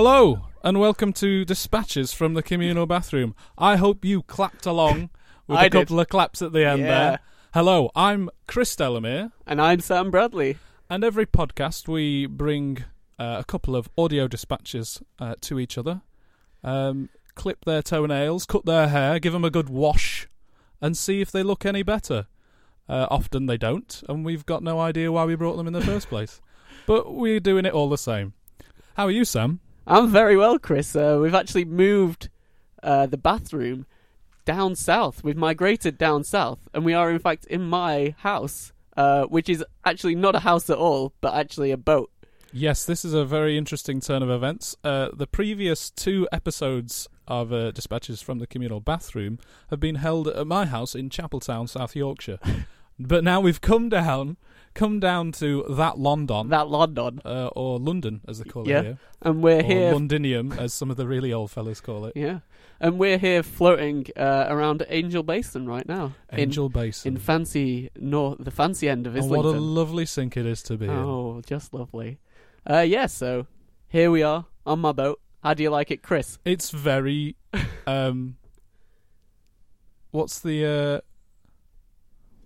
Hello, and welcome to Dispatches from the Communal Bathroom. I hope you clapped along with I a did. couple of claps at the end Yeah. there. Hello, I'm Chris Delamere, And I'm Sam Bradley. and every podcast we bring uh, a couple of audio dispatches uh, to each other, um, clip their toenails, cut their hair, give them a good wash, and see if they look any better. Uh, often they don't, and we've got no idea why we brought them in the first place. But we're doing it all the same. How are you, Sam? I'm very well, Chris. Uh, we've actually moved uh, the bathroom down south. We've migrated down south, and we are in fact in my house, uh, which is actually not a house at all, but actually a boat. Yes, this is a very interesting turn of events. Uh, the previous two episodes of uh, Dispatches from the Communal Bathroom have been held at my house in Chapeltown, South Yorkshire. but now we've come down, come down to that London, That London, uh, or London as they call Yeah. it here, and we're or here. Londinium as some of the really old fellas call it. yeah, and we're here floating uh, around Angel Basin right now. in- Angel Basin. in, fancy north, the fancy end of and what a lovely sink it is to be in. Oh, just lovely. Uh, yeah, so here we are on my boat. How do you like it, Chris? It's very um what's the uh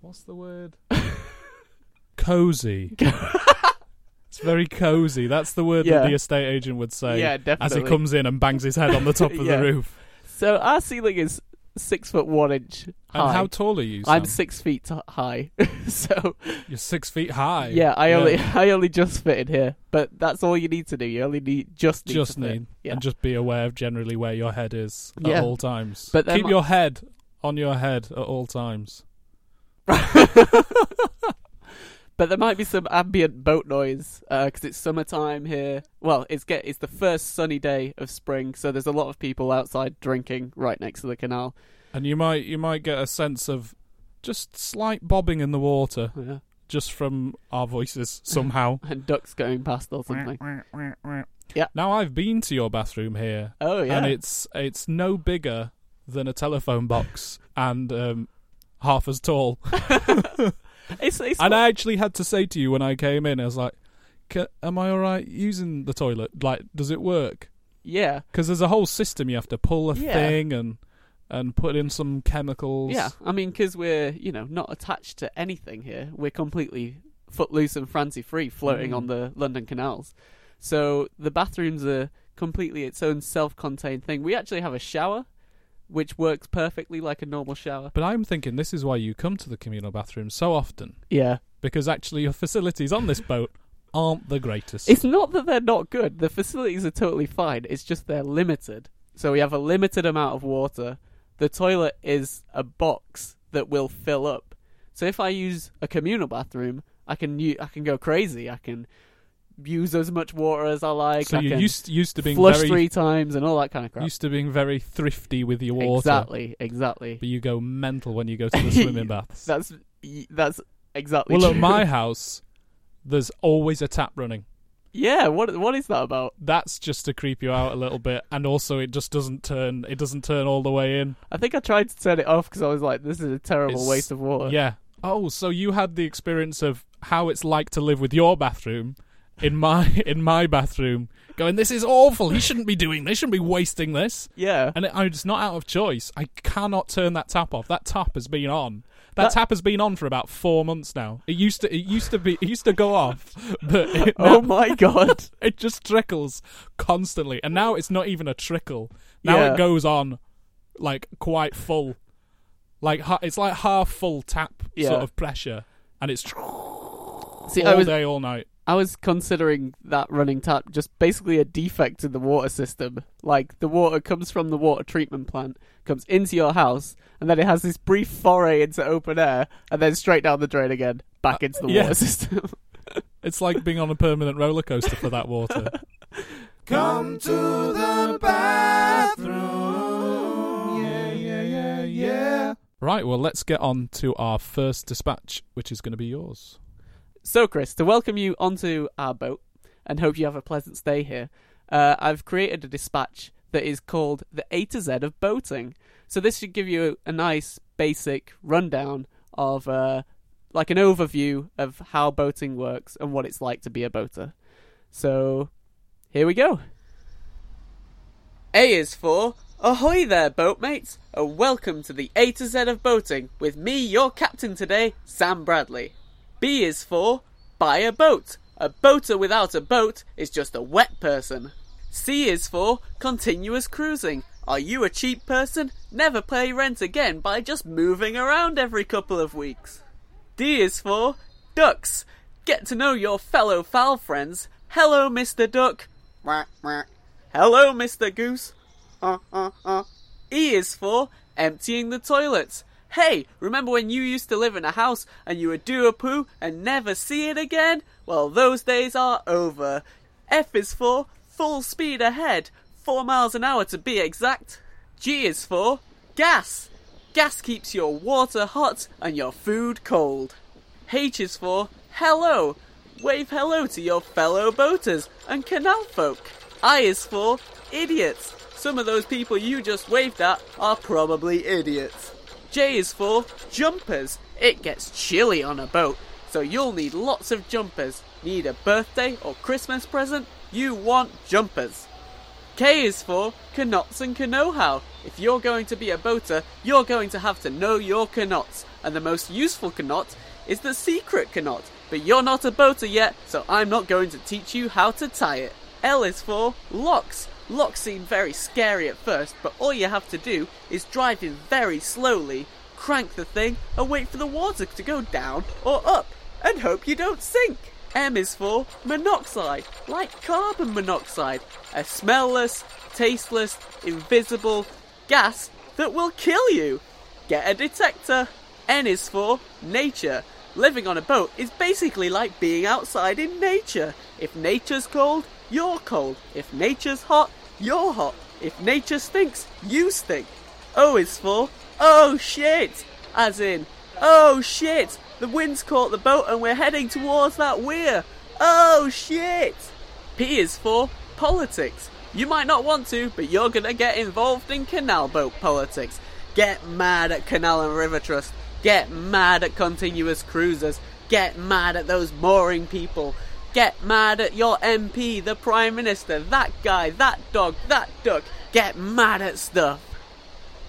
what's the word? cozy. it's very cozy. That's the word Yeah. that the estate agent would say yeah, as definitely. he comes in and bangs his head on the top of Yeah. the roof. So our ceiling is six foot one inch high. And how tall are you? I'm six feet t- high, so You're six feet high. yeah, I only I only just fit in here. But that's all you need to do. You only need just need just to fit. need Yeah. and just be aware of generally where your head is at Yeah. all times. But then keep my- your head on your head at all times. But there might be some ambient boat noise because it's summertime here. Well, it's get it's the first sunny day of spring, so there's a lot of people outside drinking right next to the canal. And you might you might get a sense of just slight bobbing in the water Yeah. just from our voices somehow. And ducks going past or something. Yeah. Now I've been to your bathroom here, Oh yeah. and it's it's no bigger than a telephone box and um, half as tall. it's, it's And I actually had to say to you when I came in, I was like, "Ca- "Am I all right using the toilet? Like, does it work?" yeah. Because there's a whole system. You have to pull a Yeah. thing and and put in some chemicals. Yeah, I mean, because we're you know not attached to anything here. We're completely footloose and fancy free, floating Mm. on the London canals. So the bathrooms are completely its own self-contained thing. We actually have a shower, which works perfectly like a normal shower. But I'm thinking this is why you come to the communal bathroom so often. Yeah, because actually your facilities on this boat aren't the greatest. it's not that they're not good. The facilities are totally fine. It's just they're limited. So we have a limited amount of water. The toilet is a box that will fill up. So if I use a communal bathroom, I can u- I can go crazy. I can use as much water as I like. so I you're used used to being flush very three times and all that kind of crap. used to being very thrifty with your water, Exactly, exactly. but you go mental when you go to the swimming baths. That's that's exactly. well, at my house, there's always a tap running. yeah. What what is that about? That's just to creep you out a little bit, and also it just doesn't turn. It doesn't turn all the way in. I think I tried to turn it off because I was like, "This is a terrible It's- waste of water." Yeah. Oh, so you had the experience of how it's like to live with your bathroom in my in my bathroom, going, "This is awful. he shouldn't be doing this. Shouldn't be wasting this." yeah. And it, it's not out of choice. I cannot turn that tap off. That tap has been on. That, That- tap has been on for about four months now. It used to. It used to be. It used to go off, but it, Oh my god. it just trickles constantly. And now it's not even a trickle. Now Yeah. it goes on like quite full. Like it's like half full tap Yeah. sort of pressure, and it's See, all I was day, all night. I was considering that running tap just basically a defect in the water system. Like the water comes from the water treatment plant, comes into your house, and then it has this brief foray into open air, and then straight down the drain again, back uh, into the yeah. water system. It's like being on a permanent roller coaster for that water. Come to the bathroom. Yeah, yeah, yeah, yeah. right. Well, let's get on to our first dispatch, which is going to be yours. So, Chris, to welcome you onto our boat and hope you have a pleasant stay here, uh, I've created a dispatch that is called the A to Z of boating. So, this should give you a nice basic rundown of, uh, like, an overview of how boating works and what it's like to be a boater. So, here we go. A is for Ahoy there, boatmates, and welcome to the A to Z of boating with me, your captain today, Sam Bradley. B is for Buy a boat. A boater without a boat is just a wet person. C is for Continuous cruising. Are you a cheap person? Never pay rent again by just moving around every couple of weeks. D is for Ducks. Get to know your fellow fowl friends. Hello, Mr. Duck. Hello, Mr. Goose. Uh, uh, uh. E is for emptying the toilets. Hey, remember when you used to live in a house and you would do a poo and never see it again? Well, those days are over. F is for full speed ahead, 4 miles an hour to be exact. G is for gas. Gas keeps your water hot and your food cold. H is for hello. Wave hello to your fellow boaters and canal folk. I is for idiots. Some of those people you just waved at are probably idiots. J is for jumpers. It gets chilly on a boat, so you'll need lots of jumpers. Need a birthday or Christmas present? You want jumpers. K is for canots and canoe-how. If you're going to be a boater, you're going to have to know your canots, and the most useful canot is the secret canot. But you're not a boater yet, so I'm not going to teach you how to tie it. L is for locks. Locks seem very scary at first, but all you have to do is drive in very slowly, crank the thing, and wait for the water to go down or up, and hope you don't sink. M is for monoxide, like carbon monoxide, a smellless, tasteless, invisible gas that will kill you. Get a detector. N is for nature. Living on a boat is basically like being outside in nature. If nature's cold, you're cold. If nature's hot, you're hot. If nature stinks, you stink. Oh, o is for oh shit, as in oh shit, the wind's caught the boat and we're heading towards that weir. Oh shit. P is for politics. You might not want to, but you're gonna get involved in canal boat politics. Get mad at Canal and River Trust. Get mad at continuous cruisers. Get mad at those mooring people. Get mad at your MP, the Prime Minister, that guy, that dog, that duck. Get mad at stuff.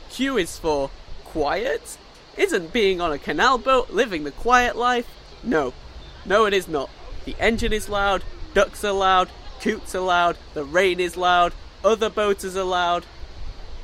Q is for quiet? Isn't being on a canal boat living the quiet life? No. No, it is not. The engine is loud, ducks are loud, coots are loud, the rain is loud, other boaters are loud.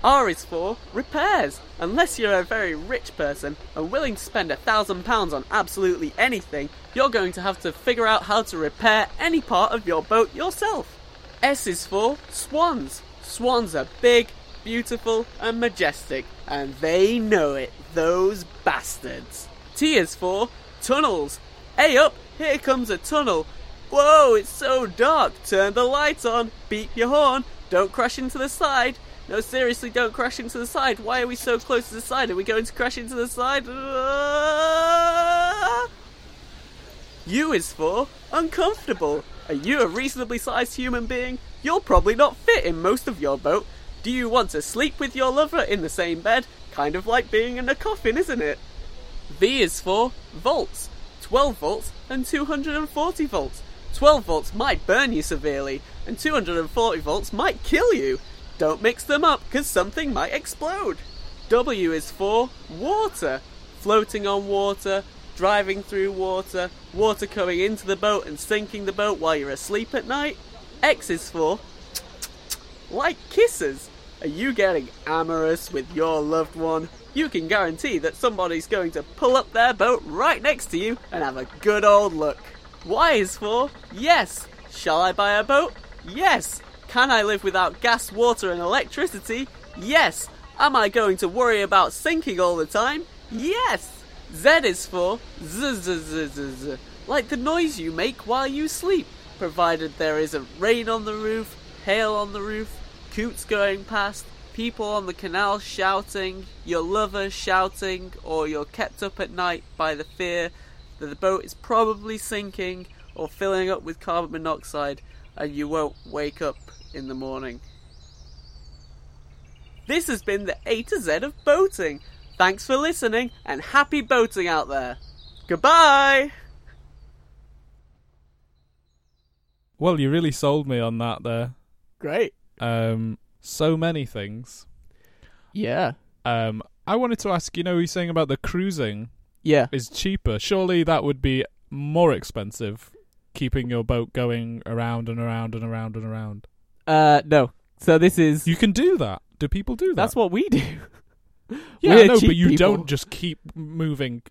R is for repairs. Unless you're a very rich person and willing to spend a thousand pounds on absolutely anything, you're going to have to figure out how to repair any part of your boat yourself. S is for swans. Swans are big, beautiful, and majestic, and they know it, those bastards. T is for tunnels. Hey up, here comes a tunnel. Whoa, it's so dark. Turn the lights on, beep your horn, don't crash into the side. No, seriously, don't crash into the side. Why are we so close to the side? Are we going to crash into the side? Ah! U is for uncomfortable. Are you a reasonably sized human being? You'll probably not fit in most of your boat. Do you want to sleep with your lover in the same bed? Kind of like being in a coffin, isn't it? V is for volts. 12 volts and 240 volts. 12 volts might burn you severely, and 240 volts might kill you. Don't mix them up, because something might explode. W is for water. Floating on water, driving through water, water coming into the boat and sinking the boat while you're asleep at night. X is for like kisses. Are you getting amorous with your loved one? You can guarantee that somebody's going to pull up their boat right next to you and have a good old look. Y is for yes. Shall I buy a boat? Yes. Can I live without gas, water, and electricity? Yes. Am I going to worry about sinking all the time? Yes. Z is for z z z z z, like the noise you make while you sleep, provided there isn't rain on the roof, hail on the roof, coots going past, people on the canal shouting, your lover shouting, or you're kept up at night by the fear that the boat is probably sinking or filling up with carbon monoxide and you won't wake up in the morning. This has been the A to Z of boating. Thanks for listening and happy boating out there. Goodbye! Well, you really sold me on that there. Great. Um, so many things. Yeah. Um, I wanted to ask. You know, you're saying about the cruising Yeah. is cheaper. Surely that would be more expensive, keeping your boat going around and around and around and around. Uh, no. So this is You can do that. Do people do that? that's what we do. yeah, We're no, cheap but you people. don't just keep moving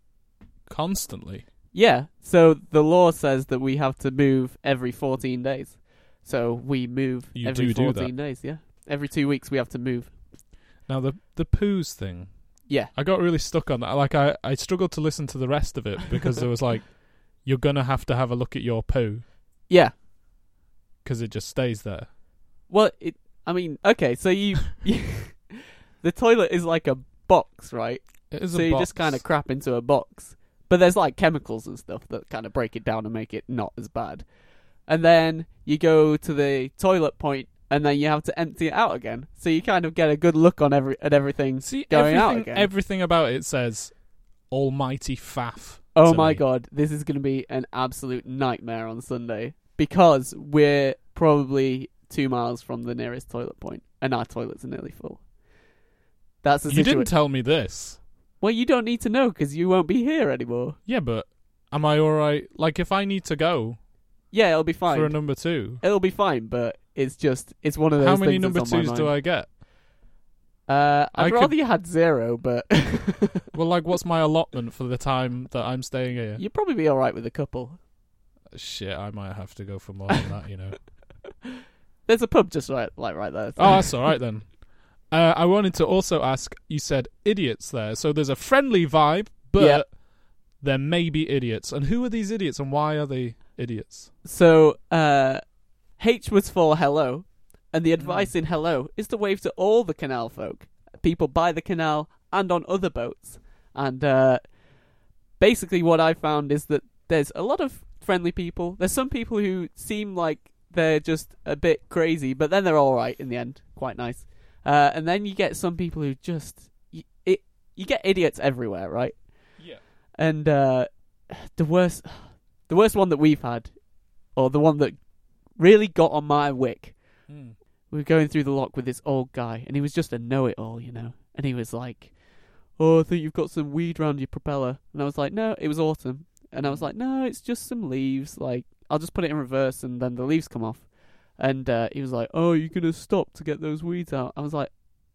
constantly. Yeah. So the law says that we have to move every 14 days. So we move You every do do 14 days. Yeah. Every two weeks we have to move. Now the the poos thing. Yeah. I got really stuck on that. Like I, I struggled to listen to the rest of it because there was like, you're gonna have to have a look at your poo Yeah. because it just stays there. Well, it. I mean, okay. So you, you the toilet is like a box, right? It is so you box. just kind of crap into a box. But there's like chemicals and stuff that kind of break it down and make it not as bad. And then you go to the toilet point, and then you have to empty it out again. So you kind of get a good look on every at everything. see going out everything. again. Everything about it says, "Almighty faff." Oh my me. god, this is going to be an absolute nightmare on Sunday because we're probably two miles from the nearest toilet point, and our toilets are nearly full. That's the You situation. didn't tell me this. well, you don't need to know because you won't be here anymore. Yeah, but am I all right? Like, if I need to go Yeah, it'll be fine. for a number two, It'll be fine, but it's just it's one of those. how many number twos do. I get? Uh, I'd I could- rather you had zero, but Well, like, what's my allotment for the time that I'm staying here? you'd probably be all right with a couple. Shit, I might have to go for more than that. You know. There's a pub just right, like right there. Oh, that's all right then. Uh, I wanted to also ask. You said idiots there, so there's a friendly vibe, but Yeah. there may be idiots. And who are these idiots, and why are they idiots? So uh, H was for hello, and Mm. the advice in hello is to wave to all the canal folk, people by the canal and on other boats. And uh, basically, what I found is that there's a lot of friendly people. There's some people who seem like they're just a bit crazy, but then they're all right in the end, quite nice. Uh, and then you get some people who just you, it, you get idiots everywhere, right? Yeah. And uh, the worst, the worst one that we've had, or the one that really got on my wick, Hmm. we were going through the lock with this old guy, and he was just a know-it-all, you know. And he was like, "Oh, I think you've got some weed round your propeller." And I was like, "No, it was autumn." And I was like, "No, it's just some leaves. Like, I'll just put it in reverse, and then the leaves come off." And uh, he was like, "Oh, you're gonna stop to get those weeds out?" I was like,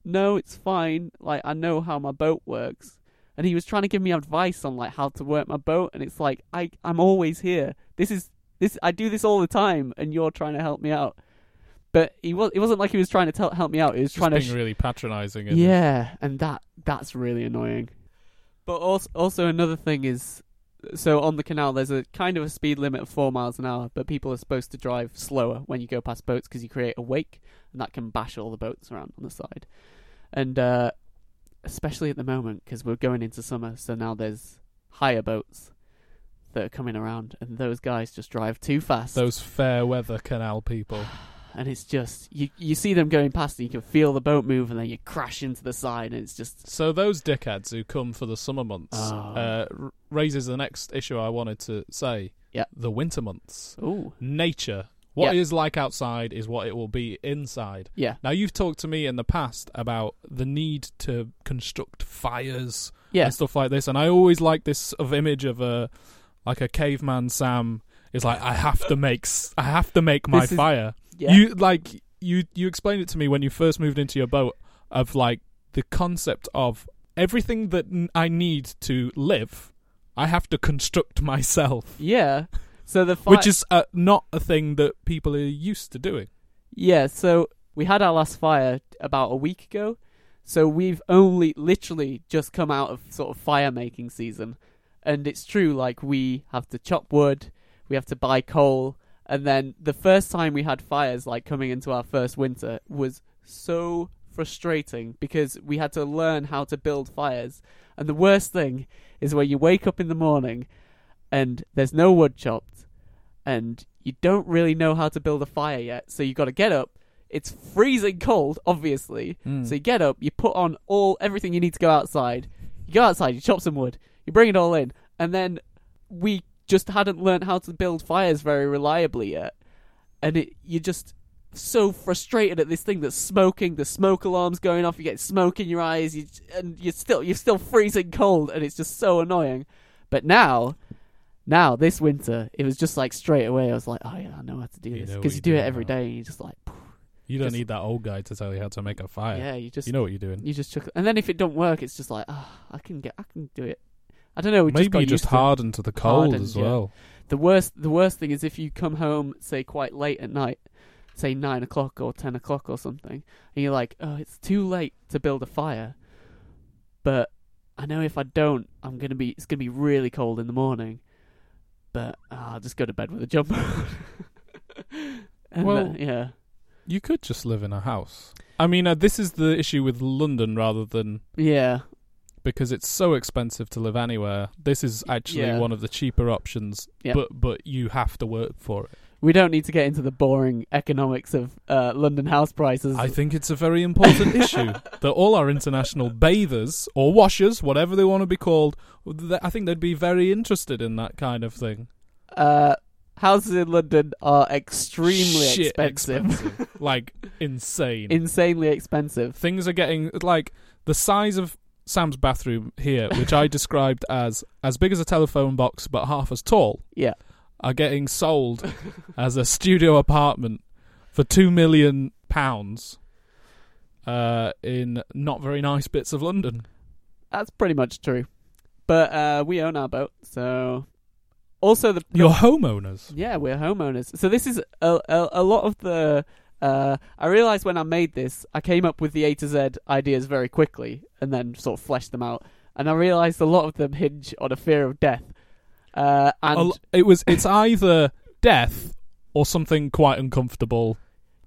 "No, it's fine. Like, I know how my boat works." And he was trying to give me advice on like how to work my boat, and it's like I I'm always here. This is this I do this all the time, and you're trying to help me out. But he was it wasn't like he was trying to tell, help me out. He was Just trying to being sh- really patronising. Yeah, and that that's really annoying. But also, also another thing is, so on the canal there's a kind of a speed limit of four miles an hour, but people are supposed to drive slower when you go past boats because you create a wake, and that can bash all the boats around on the side. And uh, especially at the moment because we're going into summer, so now there's higher boats that are coming around, and those guys just drive too fast Those fair weather canal people. and it's just you you see them going past and you can feel the boat move and then you crash into the side and it's just So those dickheads who come for the summer months Oh. uh, raises the next issue I wanted to say. Yeah. The winter months. ooh Nature. What is like outside is what it will be inside. yeah Now you've talked to me in the past about the need to construct fires yeah and stuff like this, and I always like this of image of a like a caveman Sam is like I have to make I have to make my This is- fire. Yeah. You like you you explained it to me when you first moved into your boat of like the concept of everything that n- I need to live, I have to construct myself, yeah. So the fi- which is uh, not a thing that people are used to doing. yeah so we had our last fire about a week ago. So we've only literally just come out of sort of fire making season. And it's true like we have to chop wood we have to buy coal and then the first time we had fires like coming into our first winter was so frustrating because we had to learn how to build fires. And the worst thing is when you wake up in the morning and there's no wood chopped and you don't really know how to build a fire yet so you've got to get up. It's freezing cold obviously. Hmm. So you get up, you put on all everything you need to go outside. You go outside, you chop some wood, you bring it all in, and then we just hadn't learned how to build fires very reliably yet. And it you just so frustrated at this thing that's smoking. The smoke alarm's going off. You get smoke in your eyes, you, and you're still you're still freezing cold, and it's just so annoying. But now, now this winter, it was just like straight away. I was like, oh yeah, I know how to do You this because you're you do it every now. day. And you just like, You don't Just- need that old guy to tell you how to make a fire. yeah, you just You know what you're doing. you just chuck. And then if it don't work, it's just like, ah, I can get, I can do it. I don't know. We just Maybe got you just used to it. harden to the cold Hardened, as yeah. well. The worst, the worst thing is if you come home, say quite late at night, say nine o'clock or ten o'clock or something, and you're like, oh, it's too late to build a fire, but I know if I don't, I'm gonna be, it's gonna be really cold in the morning, but ah, I'll just go to bed with a jumper. and Well- yeah, You could just live in a house. I mean, uh, this is the issue with London rather than yeah, because it's so expensive to live anywhere. This is actually Yeah. one of the cheaper options, Yep. but but you have to work for it. we don't need to get into the boring economics of uh, London house prices. I think it's a very important issue that all our international bathers or washers, whatever they want to be called, I think they'd be very interested in that kind of thing. uh, houses in London are extremely Shit expensive. like insane. insanely expensive. Things are getting like the size of Sam's bathroom here, which I described as as big as a telephone box but half as tall, Yeah. are getting sold as a studio apartment for two million pounds uh, in not very nice bits of London. That's pretty much true. But uh, we own our boat, so also the You're homeowners. yeah we're homeowners. So this is a a, a lot of the. Uh, I realized when I made this, I came up with the A to Z ideas very quickly and then sort of fleshed them out. And I realized a lot of them hinge on a fear of death. Uh, and it was. It's either death or something quite uncomfortable.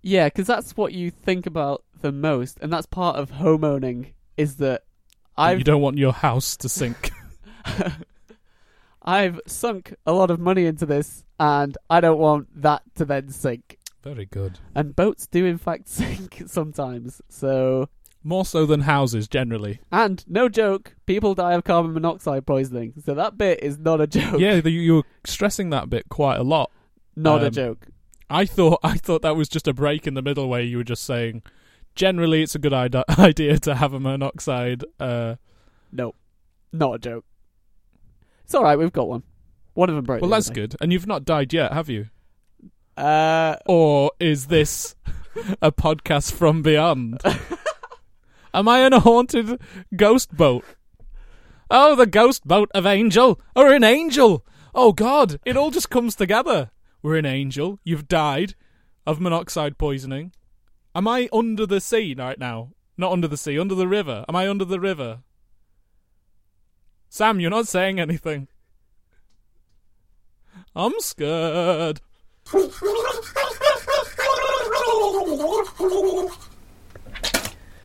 Yeah, because that's what you think about the most, and that's part of homeowning. Is that I've You don't want your house to sink. I've sunk a lot of money into this, and I don't want that to then sink. Very good. And boats do, in fact, sink sometimes. So, More so than houses generally. and no joke, people die of carbon monoxide poisoning. So that bit is not a joke. Yeah, the, you were stressing that bit quite a lot. not a um, joke. I thought I thought that was just a break in the middle where you were just saying, generally, it's a good ide- idea to have a monoxide. Uh, No, not a joke. It's all right. We've got one. One of them broke. well, that's good. And you've not died yet, have you? Uh, Or is this a podcast from beyond? Am I in a haunted ghost boat? Oh, the ghost boat of Angel, or an angel. Oh God, it all just comes together. We're an angel. You've died of monoxide poisoning. Am I under the sea right now? Not under the sea, under the river. Am I under the river? Sam, you're not saying anything. I'm scared.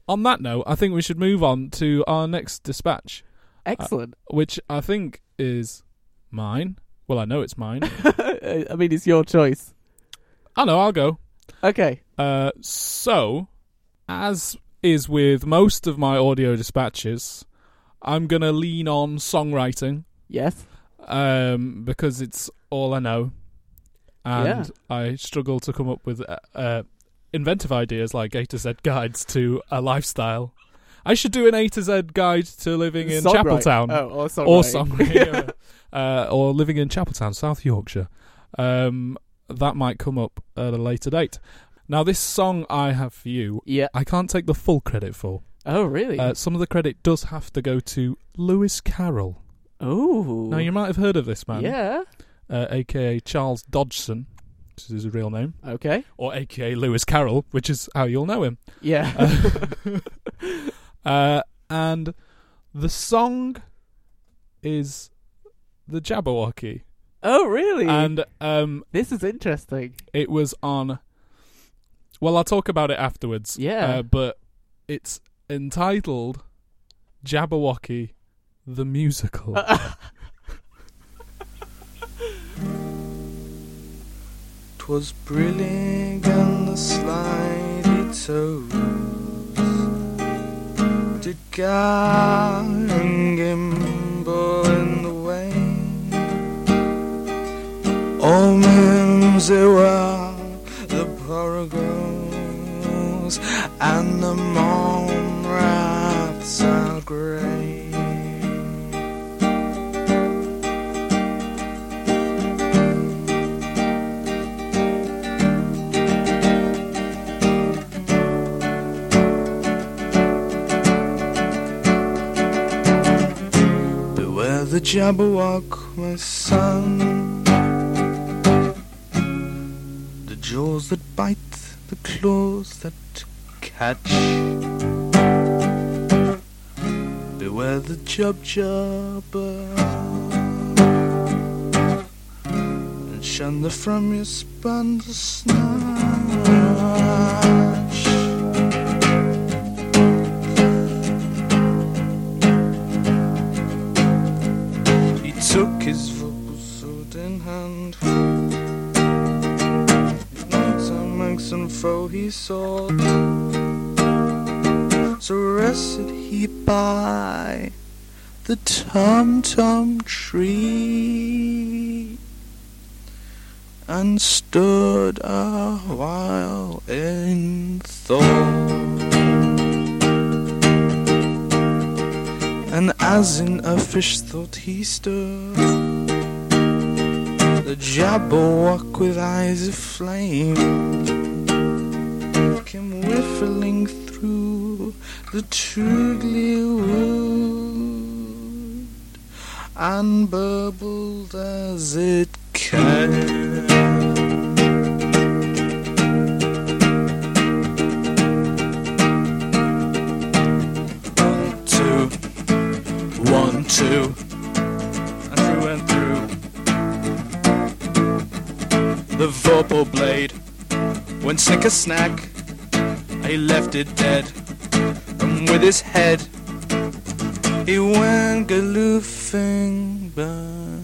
On that note, I think we should move on to our next dispatch, excellent. which I think is mine. Well, I know it's mine. I mean, it's your choice. I know, I'll go. Okay. Uh, so, as is with most of my audio dispatches, I'm going to lean on songwriting Yes. um, because it's all I know. And Yeah. I struggle to come up with uh, uh, inventive ideas like A to Z guides to a lifestyle. I should do an A to Z guide to living in Songwrite- Chapeltown. Oh, or songwriting. or songwriting, uh, or living in Chapeltown, South Yorkshire. Um, that might come up at a later date. Now, this song I have for you, yeah. I can't take the full credit for. Oh, really? Uh, some of the credit does have to go to Lewis Carroll. oh. Now, you might have heard of this man, Yeah. Uh, aka Charles Dodgson, which is his real name, Okay. or aka Lewis Carroll, which is how you'll know him. Yeah. uh, and the song is the Jabberwocky. oh, really? And um, this is interesting. it was on. Well, I'll talk about it afterwards. Yeah. Uh, but it's entitled Jabberwocky the Musical. Twas brillig and the slithy toves Did gar gimble in the way All mimsy were the grows, and the mome raths are grey. Jabberwock, my son. The jaws that bite, the claws that catch. Beware the Jub. And shun the from your spun to. So rested he by the Tum Tum tree and stood a while in thought. And as in uffish thought he stood, the Jabberwock with eyes of flame came whiffling through the Trugly wood and burbled as it came. One, two, one, two, and through and through. The Vorpal blade, when snicker snack, he left it dead, and with his head, he went galumphing back.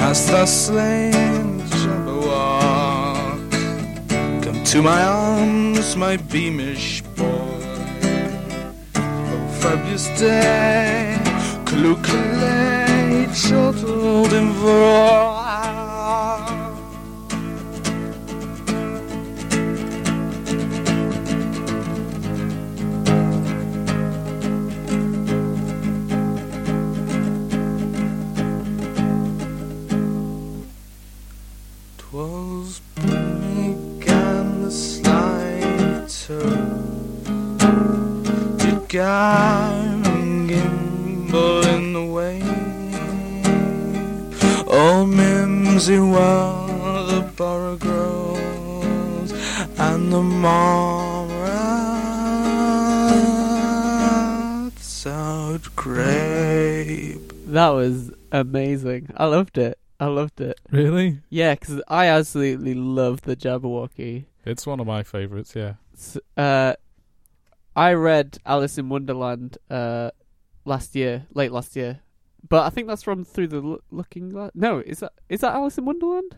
Hast thou slain Jabberwock? Come to my arms, my beamish boy. Oh, fabulous day, Callooh Callay, in Vroy. Twas big and the did guide mimsy well the borogoves and the mome raths out grape. That was amazing. I loved it. I loved it. Really? Yeah, because I absolutely love the Jabberwocky. It's one of my favourites, yeah. S- Uh, I read Alice in Wonderland uh, last year, late last year, but I think that's from Through the Lo- Looking Glass. No, is that is that Alice in Wonderland?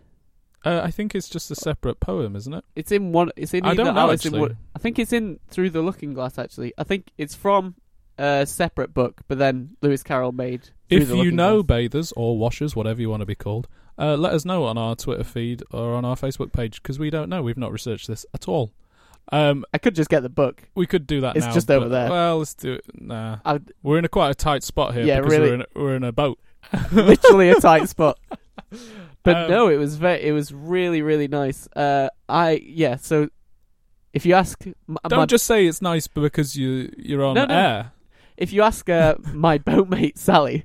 Uh, I think it's just a separate poem, isn't it? It's in one. It's in I don't know, Alice actually. Wo- I think it's in Through the Looking Glass. Actually, I think it's from a separate book, but then Lewis Carroll made. Through If you know Glass. bathers or washers, whatever you want to be called, uh, let us know on our Twitter feed or on our Facebook page because we don't know. We've not researched this at all. Um, I could just get the book. we could do that It's now. just over but- there. Well, let's do it. Nah, I, we're in a quite a tight spot here Yeah, because really. we're, in a, we're in a boat. literally a tight spot. But Um, no, it was very, it was really, really nice. Uh, I yeah. So if you ask, m- Don't my, just say it's nice because you you're on No, no. air. if you ask uh, my boatmate Sally,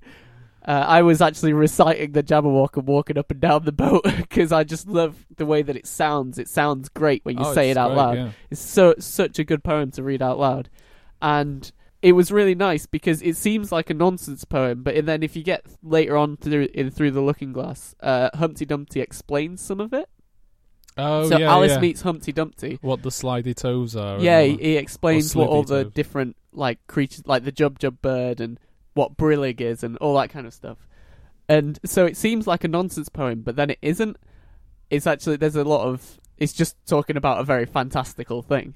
uh, I was actually reciting the Jabberwock and walking up and down the boat because I just love the way that it sounds. It sounds great when you Oh, say it out great, loud. yeah. It's so such a good poem to read out loud, and it was really nice because it seems like a nonsense poem, but then if you get later on through in through the Looking Glass, uh, Humpty Dumpty explains some of it. Oh so yeah, Alice yeah. meets Humpty Dumpty. what the slithy toves are. Yeah, he, he explains what all the different like creatures, like the Jub Jub bird, and what Brillig is, and all that kind of stuff. And so it seems like a nonsense poem, but then it isn't. It's actually there's a lot of. It's just talking about a very fantastical thing,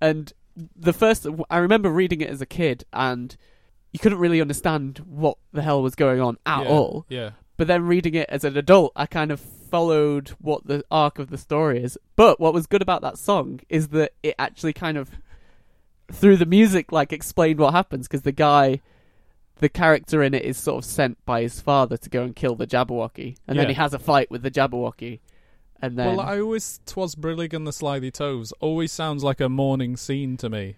and the first I remember reading it as a kid, and you couldn't really understand what the hell was going on at yeah, all. Yeah. But then reading it as an adult, I kind of followed what the arc of the story is. But what was good about that song is that it actually kind of, through the music, like explained what happens because the guy, the character in it is sort of sent by his father to go and kill the Jabberwocky, and then Yeah. he has a fight with the Jabberwocky, and then Well, I always twas Brillig and the Slithy Toves always sounds like a morning scene to me.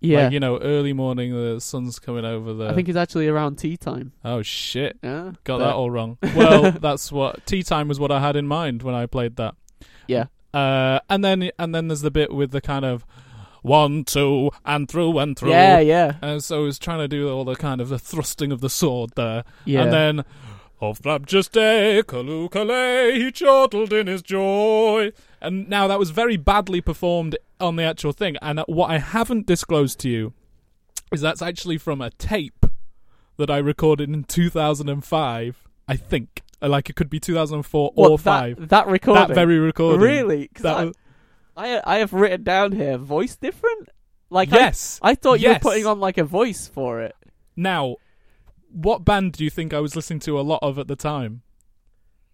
yeah, Like, you know, early morning, the sun's coming over the. I think it's actually around tea time. Oh shit! Yeah, Got that all wrong. Well, that's what tea time was what I had in mind when I played that. Yeah. Uh, and then and then there's the bit with the kind of one, two, and through and through. Yeah, yeah, And so he's trying to do all the kind of the thrusting of the sword there. yeah. And then, of rapturous day, Callooh Callay, he chortled in his joy. And now that was very badly performed on the actual thing. And what I haven't disclosed to you is that's actually from a tape that I recorded in 2005, I think. Like it could be 2004 What, or that, 5. That recording. That very recording. Really? That I, was- I I have written down here voice different. Like yes. I, thought you Yes. were putting on like a voice for it. Now, what band do you think I was listening to a lot of at the time?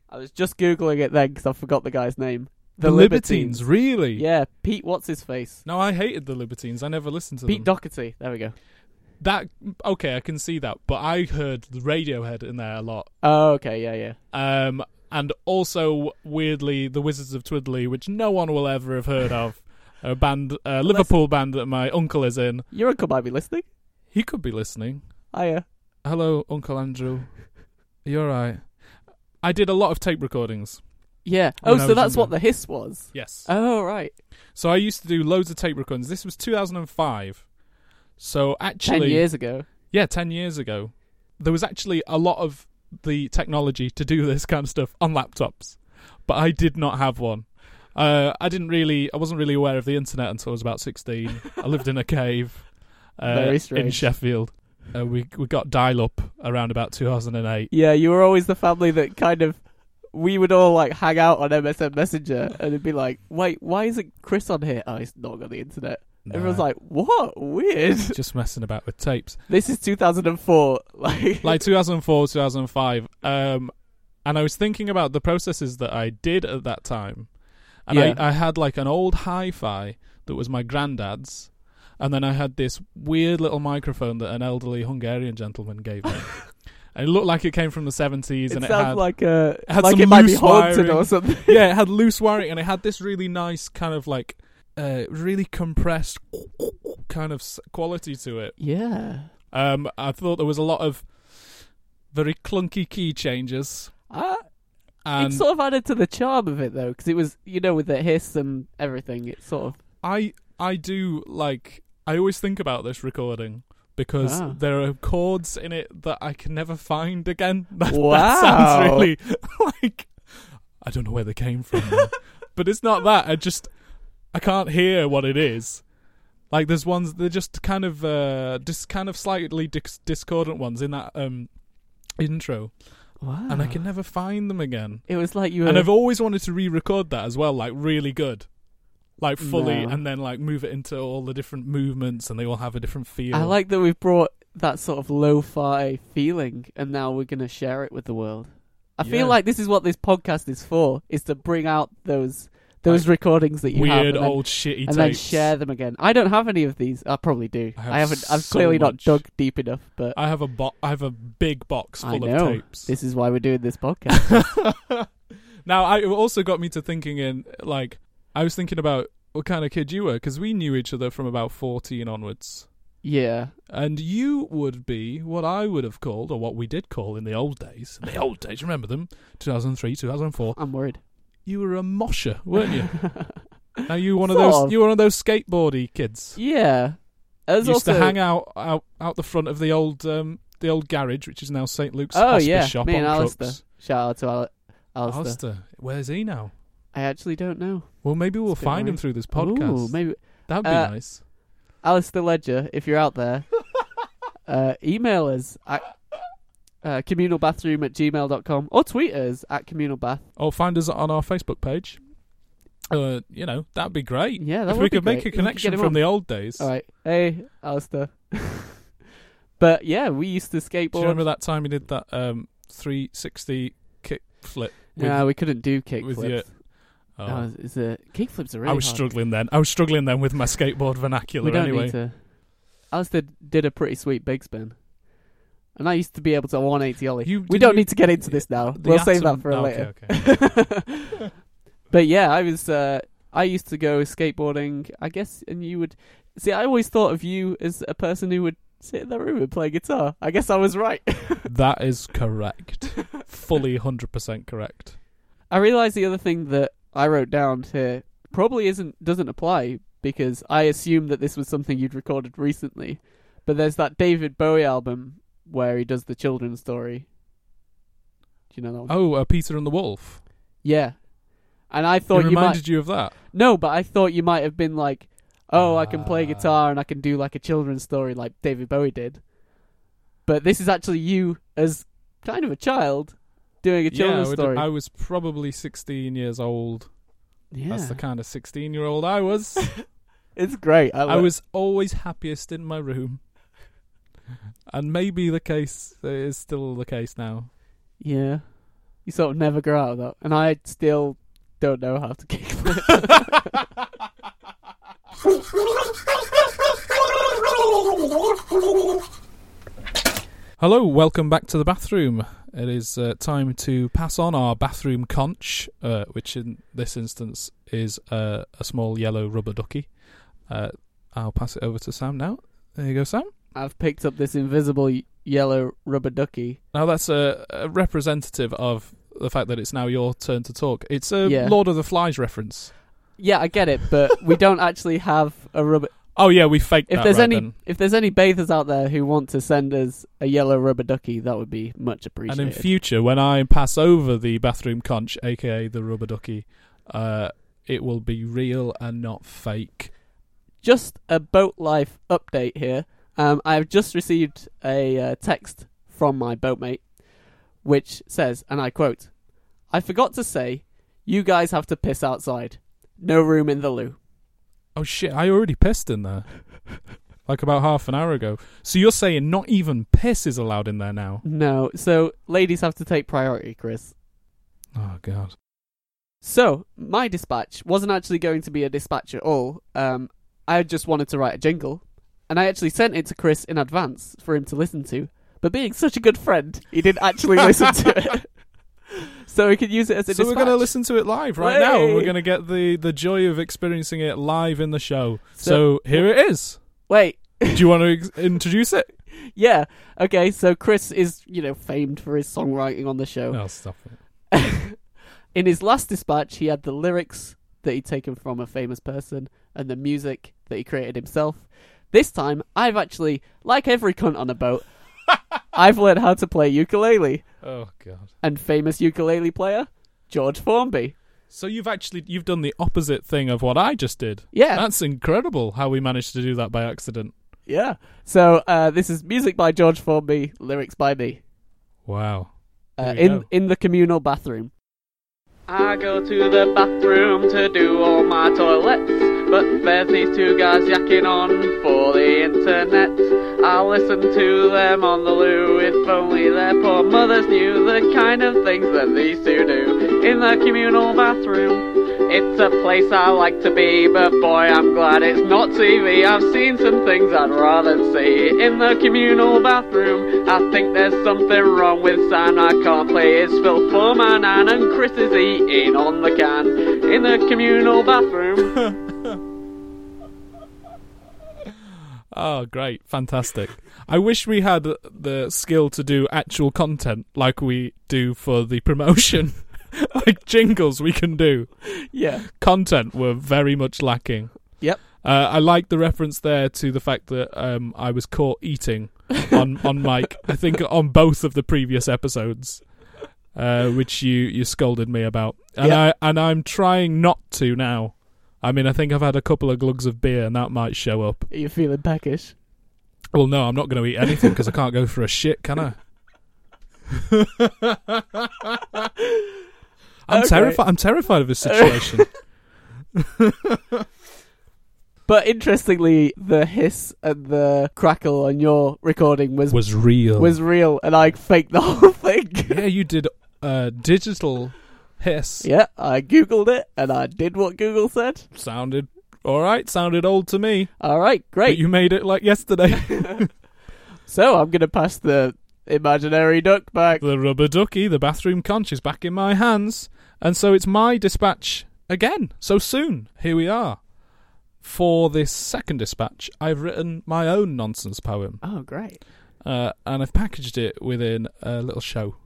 I was just googling it then because I forgot the guy's name. The, Libertines. Really? Yeah, Pete. What's his face? No, I hated the Libertines. I never listened to Pete them. Doherty. There we go. that okay, I can see that, but I heard the Radiohead in there a lot. Oh, okay. Yeah, yeah. Um, and also weirdly, the Wizards of Twiddly, which no one will ever have heard of, a band, a Liverpool band that my uncle is in. Your uncle might be listening. He could be listening. Hiya. Hello, Uncle Andrew. You're right. I did a lot of tape recordings. Yeah. Oh, so that's what the hiss was. Yes. Oh, right. So I used to do loads of tape recordings. This was 2005. So actually, Ten years ago. Yeah, 10 years ago. There was actually a lot of the technology to do this kind of stuff on laptops, but I did not have one. Uh, I didn't really, I wasn't really aware of the internet until I was about 16. I lived in a cave uh, Very in. Sheffield. Uh, we we got dial up around about 2008. Yeah, you were always the family that kind of. We would all like hang out on MSN Messenger, and it'd be like, "Wait, why isn't Chris on here? Oh, he's not got the internet." Everyone's Nah, like, "What? Weird." just messing about with tapes. this is 2004. Like, Like 2004, 2005. Um, and I was thinking about the processes that I did at that time. And Yeah. I, I had like an old hi fi that was my granddad's. And then I had this weird little microphone that an elderly Hungarian gentleman gave me. and it looked like it came from the 70s it and it had. like uh, had like some it might be haunted or something. yeah, it had loose wiring and it had this really nice kind of like. Uh, really compressed kind of quality to it. Yeah. Um, I thought there was a lot of very clunky key changes, Uh, and it sort of added to the charm of it though, because it was you know with the hiss and everything. It sort of I I do like I always think about this recording because Ah. there are chords in it that I can never find again. That, that Wow. sounds really like I don't know where they came from, but it's not that. I just I can't hear what it is. Like there's ones they're just kind of uh just kind of slightly dis- discordant ones in that um intro, wow. and I can never find them again. It was like you were. And I've always wanted to re-record that as well, like really good, like fully, No. and then like move it into all the different movements, and they all have a different feel. I like that we've brought that sort of lo-fi feeling, and now we're gonna share it with the world. I Yeah. feel like this is what this podcast is for: is to bring out those those recordings that you have, and then, old shitty and tapes. then share them again. I don't have any of these. I probably do. I I, have haven't. I've so clearly not much. dug deep enough, but I have a bo- I have a big box I full know. of tapes. this is why we're doing this podcast. now, I it also got me to thinking in like I was thinking about what kind of kid you were because we knew each other from about fourteen onwards. yeah. And you would be what I would have called, or what we did call in the old days. In the old days, remember them? 2003, 2004. I'm worried. You were a mosher, weren't you? Now you one of Sort those of. you were one of those skateboardy kids. yeah. There's used also to hang out, out out the front of the old um the old garage, which is now St Luke's Oh, hospice yeah, shop me on and Alistair. trucks. Shout out to Al- Alistair. Alistair, where's he now? I actually don't know. Well, maybe we'll It's a bit find him through this podcast. Ooh, maybe That'd be Uh, nice. Alistair Ledger, if you're out there, uh, email us at uh, communalbathroom at gmail.com or tweet us at communalbath. Or find us on our Facebook page. Uh, you know, that'd be great. Yeah, that if would we could make a connection from on. the old days. All right. Hey, Alistair. But yeah, we used to Do you skateboard. remember that time you did that um, 360 kick flip? with- yeah, we couldn't do kick with flips. your- Oh. No, it's a kick flips are really I was hard. struggling then. I was struggling then with my skateboard vernacular We don't anyway. need to. Alistair did a pretty sweet big spin. And I used to be able to 180 ollie. You- we don't you- need to get into this now. We'll save that for okay, later. okay. but yeah, I was. Uh, I used to go skateboarding. I guess, and you would see. I always thought of you as a person who would sit in the room and play guitar. I guess I was right. that is correct. Fully 100% correct. I realised the other thing that I wrote down here probably isn't doesn't apply because I assumed that this was something you'd recorded recently. But there's that David Bowie album where he does the children's story. Do you know that one? Oh, uh, Peter and the Wolf. Yeah. And I thought it you might reminded you of that. No, but I thought you might have been like, "Oh, I can play Ah. guitar and I can do like a children's story like David Bowie did." But this is actually you as kind of a child doing a children's would- story. I was probably 16 years old. yeah. That's the kind of 16 year old I was. It's great. I, I was always happiest in my room. And maybe the case is still the case now. Yeah. You sort of never grow out of that. And I still don't know how to kickflip. Hello, welcome back to the bathroom. It is uh, time to pass on our bathroom conch, uh, which in this instance is uh, a small yellow rubber ducky. Uh, I'll pass it over to Sam now. There you go, Sam. I've picked up this invisible yellow rubber ducky. Now that's a, a representative of the fact that it's now your turn to talk. It's a Yeah. Lord of the Flies reference. Yeah, I get it, but we don't actually have a rubber. Oh yeah, we faked If that. there's right any, then. if there's any bathers out there who want to send us a yellow rubber ducky, that would be much appreciated. And in future, when I pass over the bathroom conch, aka the rubber ducky, uh, it will be real and not fake. just a boat life update here. Um, I've just received a uh, text from my boatmate, which says, and I quote, "I forgot to say, you guys have to piss outside. No room in the loo." Oh shit! I already pissed in there, like about half an hour ago. So you're saying not even piss is allowed in there now? No, so ladies have to take priority, Chris. Oh god. So my dispatch wasn't actually going to be a dispatch at all. Um, I just wanted to write a jingle, and I actually sent it to Chris in advance for him to listen to. But being such a good friend, he didn't actually listen to it. So we could use it as a So we're going to listen to it live right now. and We're going to get the the joy of experiencing it live in the show. So, So- here it is. Wait, Do you want to ex- introduce it? yeah, okay. So Chris is, you know, famed for his songwriting on the show. No, stop it. in his last dispatch, he had the lyrics that he'd taken from a famous person and the music that he created himself. This time, I've actually, like every cunt on a boat, I've learned how to play ukulele. Oh god. And famous ukulele player, George Formby. So you've actually you've done the opposite thing of what I just did. Yeah, That's incredible how we managed to do that by accident. yeah. So uh, this is music by George Formby, lyrics by me. Wow. Uh, in go. in the communal bathroom. I go to the bathroom to do all my toilets, but there's these two guys yakking on for the internet. I'll listen to them on the loo if only their poor mothers knew the kind of things that these two do in the communal bathroom. It's a place I like to be, but boy, I'm glad it's not TV. I've seen some things I'd rather see in the communal bathroom. I think there's something wrong with Sam. I can't play his Phil for my nan, and Chris is eating on the can in the communal bathroom. Oh, great. Fantastic. I wish we had the skill to do actual content like we do for the promotion. like jingles we can do. yeah, Content were very much lacking. Yep. Uh, I like the reference there to the fact that um, I was caught eating on, on mic. I think on both of the previous episodes, uh, which you, you scolded me about, and Yeah. I and I'm trying not to now. I mean, I think I've had a couple of glugs of beer, and that might show up. are you feeling peckish? Well, no, I'm not going to eat anything because I can't go for a shit, can I? I'm Okay. terrified. I'm terrified of this situation. But interestingly, the hiss and the crackle on your recording was Was real. was real, and I faked the whole thing. yeah, you did uh, digital hiss. yeah, I googled it, and I did what Google said. Sounded all right. Sounded old to me. All right, But great. you made it like yesterday. So I'm gonna pass the imaginary duck back. the rubber ducky, the bathroom conch, is back in my hands, and so it's my dispatch again. So soon, here we are. For this second dispatch, I've written my own nonsense poem. Oh, great. uh, and I've packaged it within a little show.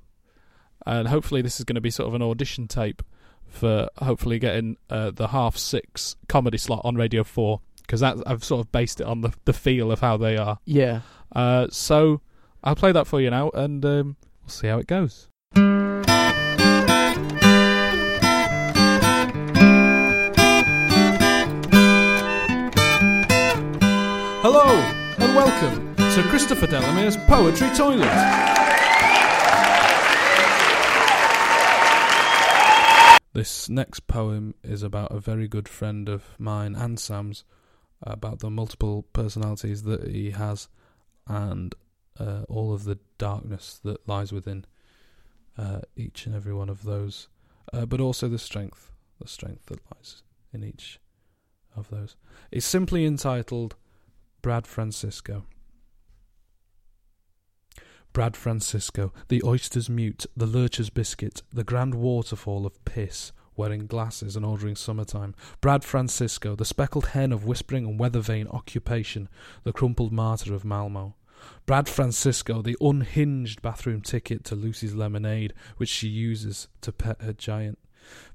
And hopefully, this is going to be sort of an audition tape for hopefully getting uh, the half six comedy slot on Radio Four because I've sort of based it on the the feel of how they are. Yeah. Uh, so I'll play that for you now, and um, we'll see how it goes. Hello and welcome to Christopher Delamere's Poetry Toilet. This next poem is about a very good friend of mine and Sam's, about the multiple personalities that he has and uh, all of the darkness that lies within uh, each and every one of those, uh, but also the strength, the strength that lies in each of those. It's simply entitled Brad Francisco. Brad Francisco, the oyster's mute, the lurcher's biscuit, the grand waterfall of piss, wearing glasses and ordering summertime. Brad Francisco, the speckled hen of whispering and weather vane occupation, the crumpled martyr of Malmo. Brad Francisco, the unhinged bathroom ticket to Lucy's lemonade, which she uses to pet her giant.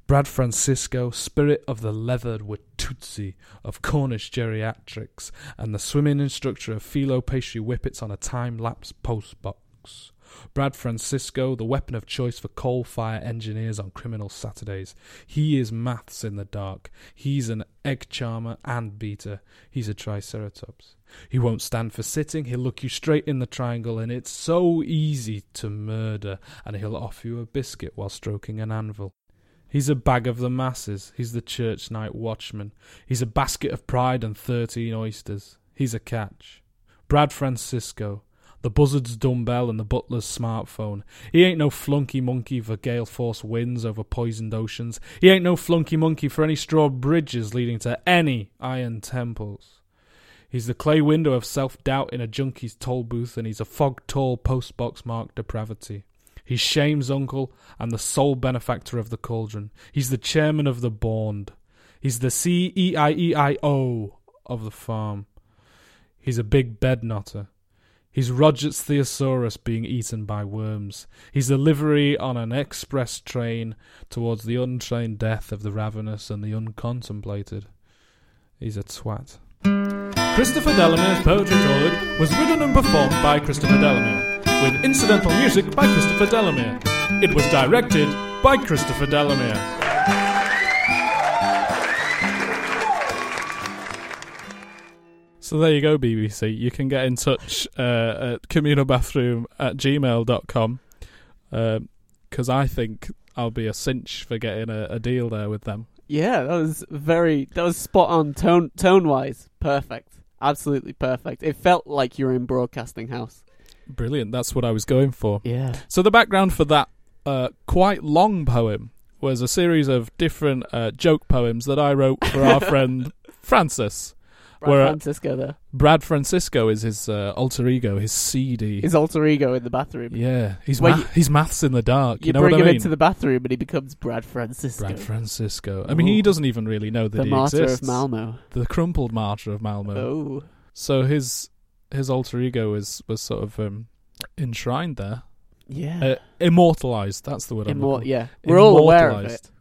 Brad Francisco, spirit of the leathered Watusi of Cornish geriatrics, and the swimming instructor of phyllo pastry whippets on a time lapse post Brad Francisco, the weapon of choice for coal fire engineers on criminal Saturdays. He is maths in the dark. He's an egg charmer and beater. He's a triceratops. He won't stand for sitting. He'll look you straight in the triangle, and it's so easy to murder. And he'll offer you a biscuit while stroking an anvil. He's a bag of the masses. He's the church night watchman. He's a basket of pride and thirteen oysters. He's a catch. Brad Francisco, the buzzard's dumbbell and the butler's smartphone. He ain't no flunky monkey for gale force winds over poisoned oceans. He ain't no flunky monkey for any straw bridges leading to any iron temples. He's the clay window of self doubt in a junkie's toll booth, and he's a fog tall postbox marked depravity. He's Shame's uncle and the sole benefactor of the cauldron. He's the chairman of the bond. He's the C E I E I O of the farm. He's a big bed knotter. He's Roger's Theosaurus being eaten by worms. He's the livery on an express train towards the untrained death of the ravenous and the uncontemplated. He's a twat. Christopher Delamere's Poetry Toilet was written and performed by Christopher Delamere, with incidental music by Christopher Delamere. It was directed by Christopher Delamere. So there you go, BBC. You can get in touch uh, at communalbathroom at gmail.com because I think I'll be a cinch for getting a, a deal there with them. Yeah, that was very that was spot on tone tone wise. Perfect. Absolutely perfect. It felt like you were in broadcasting house. Brilliant. That's what I was going for. Yeah. So the background for that uh, quite long poem was a series of different uh, joke poems that I wrote for our friend Francis. Brad Where- Francisco there. Brad Francisco is his uh, alter ego, his CD. His alter ego in the bathroom. yeah, he's ma- you- he's maths in the dark. You, know bring what I him mean? into the bathroom and he becomes Brad Francisco. Brad Francisco. I mean, he Ooh. doesn't even really know that he exists. the he martyr exists. of Malmo. The crumpled martyr of Malmo. Oh. So his his alter ego is was sort of um, enshrined there, Yeah. uh, immortalized. That's the word. I'm Immor- looking yeah. We're all aware of it. Immortalised.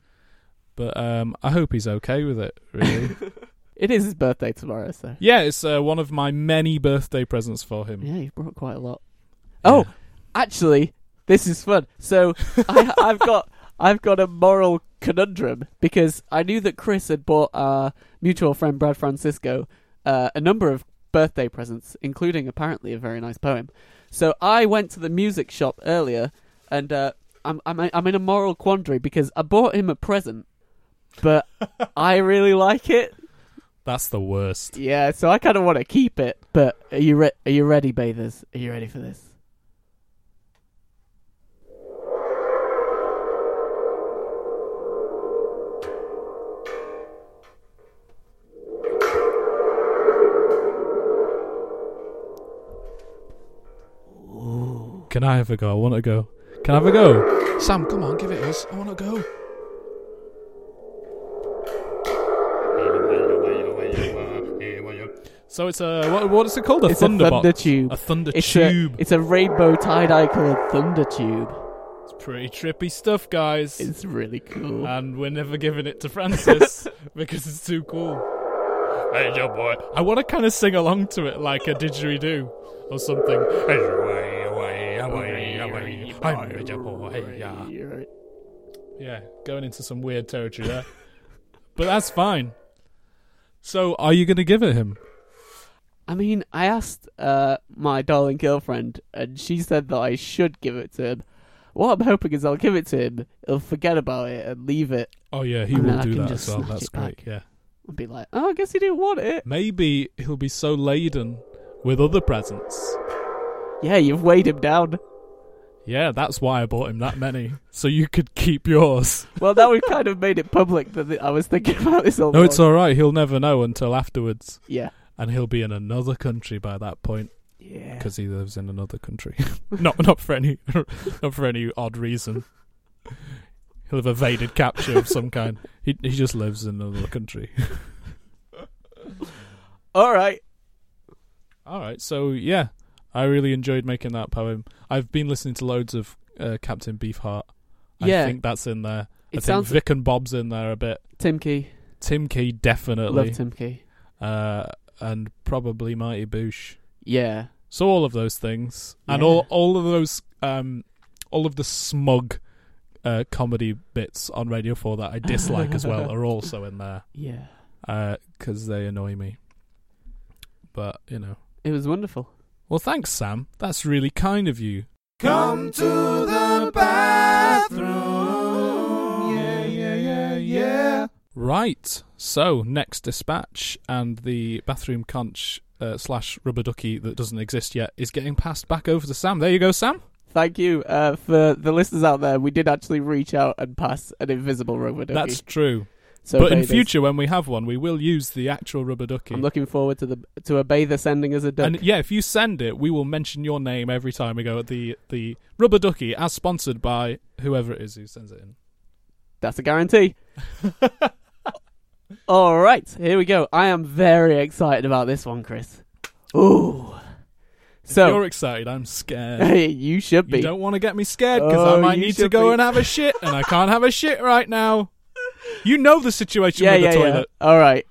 But um, I hope he's okay with it. Really. It is his birthday tomorrow, so. yeah, it's uh, one of my many birthday presents for him. Yeah, you brought quite a lot. Oh, actually, this is fun. So I, I've got I've got a moral conundrum because I knew that Chris had bought our mutual friend Brad Francisco uh, a number of birthday presents, including apparently a very nice poem. So I went to the music shop earlier, and uh, I'm I'm I'm in a moral quandary because I bought him a present, but I really like it. That's the worst. Yeah, so I kind of want to keep it. But are you re- are you ready, bathers? Are you ready for this? Can I have a go? I want to go. Can I have a go? Sam, come on, give it us. I want to go. So it's a what? What is it called? A it's thunder a thunder box. tube. A thunder It's tube. a it's a rainbow tie dye colored thunder tube. It's pretty trippy stuff, guys. It's really cool. and we're never giving it to Francis because it's too cool. Hey, your boy. I want to kind of sing along to it like a didgeridoo or something. Hey, your way, away, away, away. I'm your boy. Yeah. Yeah, going into some weird territory there. but that's fine. So, are you going to give it him? I mean, I asked uh, my darling girlfriend, and she said that I should give it to him. What I'm hoping is I'll give it to him, he'll forget about it and leave it, Oh, yeah, he And will do that as well. That's great, back. yeah. and be like, "Oh, I guess he didn't want it." Maybe he'll be so laden with other presents. Yeah, you've weighed him down. Yeah, that's why I bought him that many. So you could keep yours. Well, now we've kind of made it public that I was thinking about this all. No, it's alright. He'll never know until afterwards. Yeah, And he'll be in another country by that point yeah. because he lives in another country. not not for any not for any odd reason. He'll have evaded capture of some kind. He he just lives in another country. All right. All right. So yeah, I really enjoyed making that poem. I've been listening to loads of uh, Captain Beefheart. Yeah. I think that's in there. I It think sounds Vic and Bob's in there a bit. Tim Key. Tim Key definitely. Love Tim Key. uh, and probably Mighty Boosh. Yeah. So all of those things, and Yeah. all all of those, um, all of the smug uh, comedy bits on Radio Four that I dislike as well are also in there Yeah. because they annoy me. But you know, It was wonderful. well, thanks, Sam. That's really kind of you. Come to the bathroom. Right. So next dispatch and the bathroom conch uh, slash rubber ducky that doesn't exist yet is getting passed back over to Sam. There you go, Sam. Thank you uh, for the listeners out there. We did actually reach out and pass an invisible rubber ducky. That's true. so but in future, when we have one, we will use the actual rubber ducky. I'm looking forward to the to a bather sending us a duck. And yeah, if you send it, we will mention your name every time we go at the the rubber ducky, as sponsored by whoever it is who sends it in. That's a guarantee. All right, here we go. I am very excited about this one, Chris. Ooh. If So you're excited, I'm scared. hey, you should be. You don't want to get me scared because I Oh, might need to go be. and have a shit, and I can't have a shit right now. You know the situation yeah, with yeah, the yeah. toilet. All right.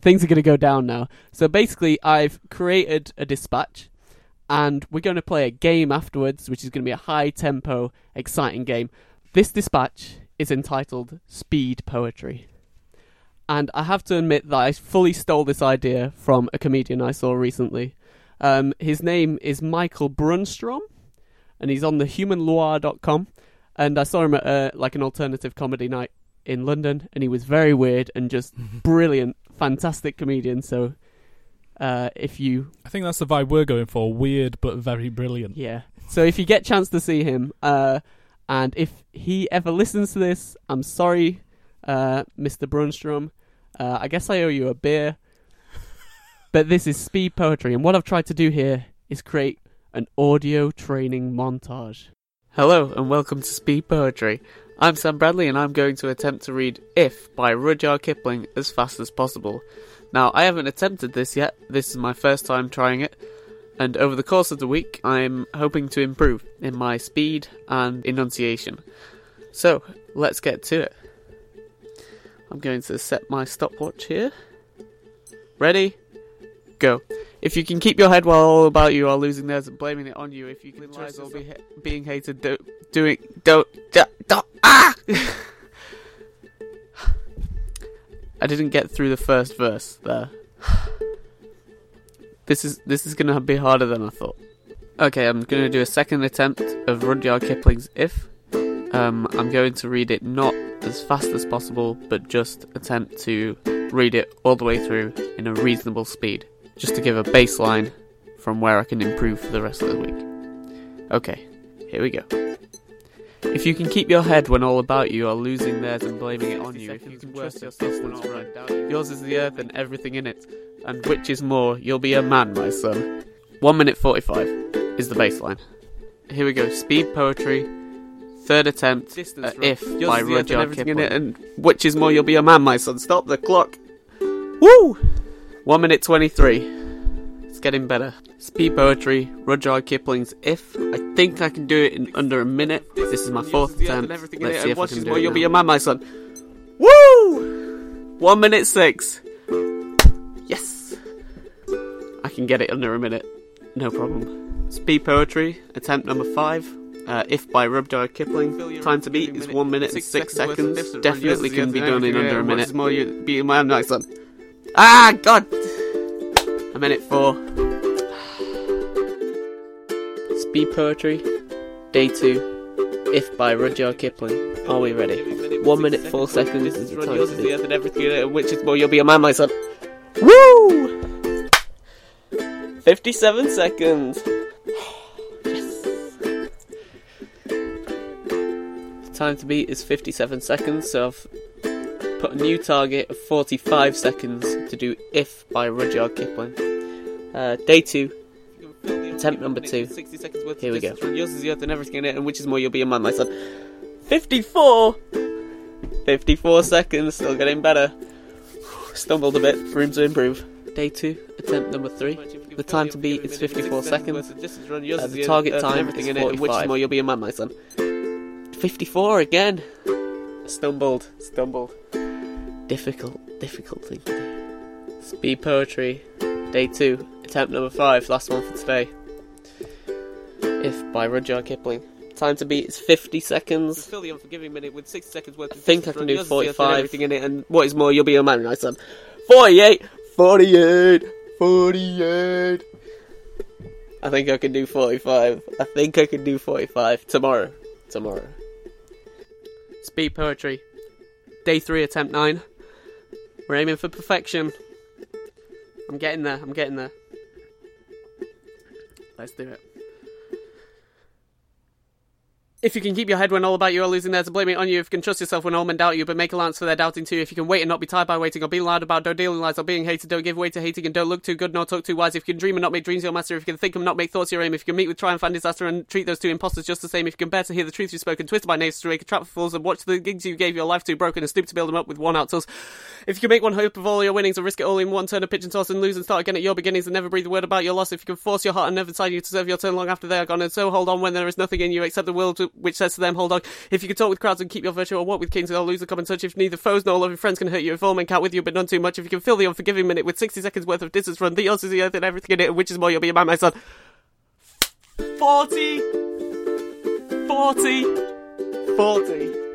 Things are going to go down now. So basically, I've created a dispatch, and we're going to play a game afterwards, which is going to be a high tempo, exciting game. This dispatch is entitled Speed Poetry. And I have to admit that I fully stole this idea from a comedian I saw recently. Um, his name is Michael Brunstrom, and he's on the humanloire.com. And I saw him at uh, like an alternative comedy night in London, and he was very weird and just brilliant, fantastic comedian. So, uh, if you, I think that's the vibe we're going for. Weird but very brilliant. yeah, so if you get chance to see him, uh, and if he ever listens to this, I'm sorry, uh, Mr. Brunstrom. Uh, I guess I owe you a beer. but this is speed poetry, and what I've tried to do here is create an audio training montage. Hello, and welcome to Speed Poetry. I'm Sam Bradley, and I'm going to attempt to read If by Rudyard Kipling as fast as possible. Now, I haven't attempted this yet, this is my first time trying it, and over the course of the week, I'm hoping to improve in my speed and enunciation. So, let's get to it. I'm going to set my stopwatch here. Ready? Go. If you can keep your head while all about you are losing theirs and blaming it on you, if you can lies or be ha- being hated, do- doing don't don't, don't ah. I didn't get through the first verse there. This is this is gonna be harder than I thought. Okay, I'm gonna do a second attempt of Rudyard Kipling's If. Um, I'm going to read it not as fast as possible, but just attempt to read it all the way through in a reasonable speed, just to give a baseline from where I can improve for the rest of the week. Okay, here we go. If you can keep your head when all about you are losing theirs and blaming it on you, if you can trust yourself when all right, yours is the earth and everything in it, and which is more, you'll be a man, my son. 1 minute 45 is the baseline. Here we go, speed poetry, third attempt, uh, If by Rudyard Kipling. and which is more, you'll be a man, my son. Stop the clock. Woo! 1 minute 23. It's getting better. Speed poetry, Rudyard Kipling's If. I think I can do it in under a minute. This is my fourth attempt. Let's see if I can do it. You'll be a man, my son. Woo! One minute six. Yes. I can get it under a minute. No problem. Speed poetry, attempt number five. Uh, if by Rudyard Kipling. Time to beat is one minute and six seconds. Definitely can be done in under a minute. More you be a man, my son. Ah, God. A minute four. Speed Poetry, Day 2, If by Rudyard Kipling. Are we ready? One minute, four seconds is the time to beat. and everything, which is more, you'll be a man, my son. Woo! 57 seconds. Time to beat is 57 seconds, so I've put a new target of 45 seconds to do If by Rudyard Kipling. Uh, day 2, Attempt number two. Here we go. Yours is the earth and everything in it, and which is more, you'll be a man, my son. 54! 54 seconds, still getting better. Stumbled a bit, room to improve. Day two, attempt number three. The time to beat is 54 seconds. Uh, the target time is 45. Which is more, you'll be a man, my son. 54 again. Stumbled, stumbled. Difficult, difficult thing to do. Speed poetry. Day two, attempt number five. Last one for today. If by Rudyard Kipling. Time to beat is 50 seconds. Fill the unforgiving minute with 60 seconds worth I think I can do 45. Everything in it, and what is more, you'll be a man, my son. 48! 48! 48! I think I can do 45. I think I can do 45. Tomorrow. Tomorrow. Speed poetry. Day 3, attempt 9. We're aiming for perfection. I'm getting there. I'm getting there. Let's do it. If you can keep your head when all about you are losing theirs, to blame it on you. If you can trust yourself when all men doubt you, but make allowance for their doubting too. If you can wait and not be tired by waiting, or be loud about, don't deal in lies, or being hated, don't give way to hating, and don't look too good nor talk too wise. If you can dream and not make dreams your master, if you can think and not make thoughts your aim, if you can meet with triumph and disaster and treat those two impostors just the same, if you can bear to hear the truth you've spoken, twisted by knaves to make a trap for fools, and watch the gigs you gave your life to broken and stoop to build them up with one out tools. If you can make one hope of all your winnings and risk it all in one turn of pitch and toss and lose and start again at your beginnings and never breathe a word about your loss, if you can force your heart and never decide you to serve your turn long after they are gone, and so hold on when there is nothing in you except the will to, which says to them, hold on. If you can talk with crowds and keep your virtue, or walk with kings, they'll lose the common touch. If neither foes nor loving friends can hurt you, if all men count with you, but none too much. If you can fill the unforgiving minute with 60 seconds worth of distance run, the yours is the earth and everything in it, which is more, you'll be a man, my son. 40! 40! 40!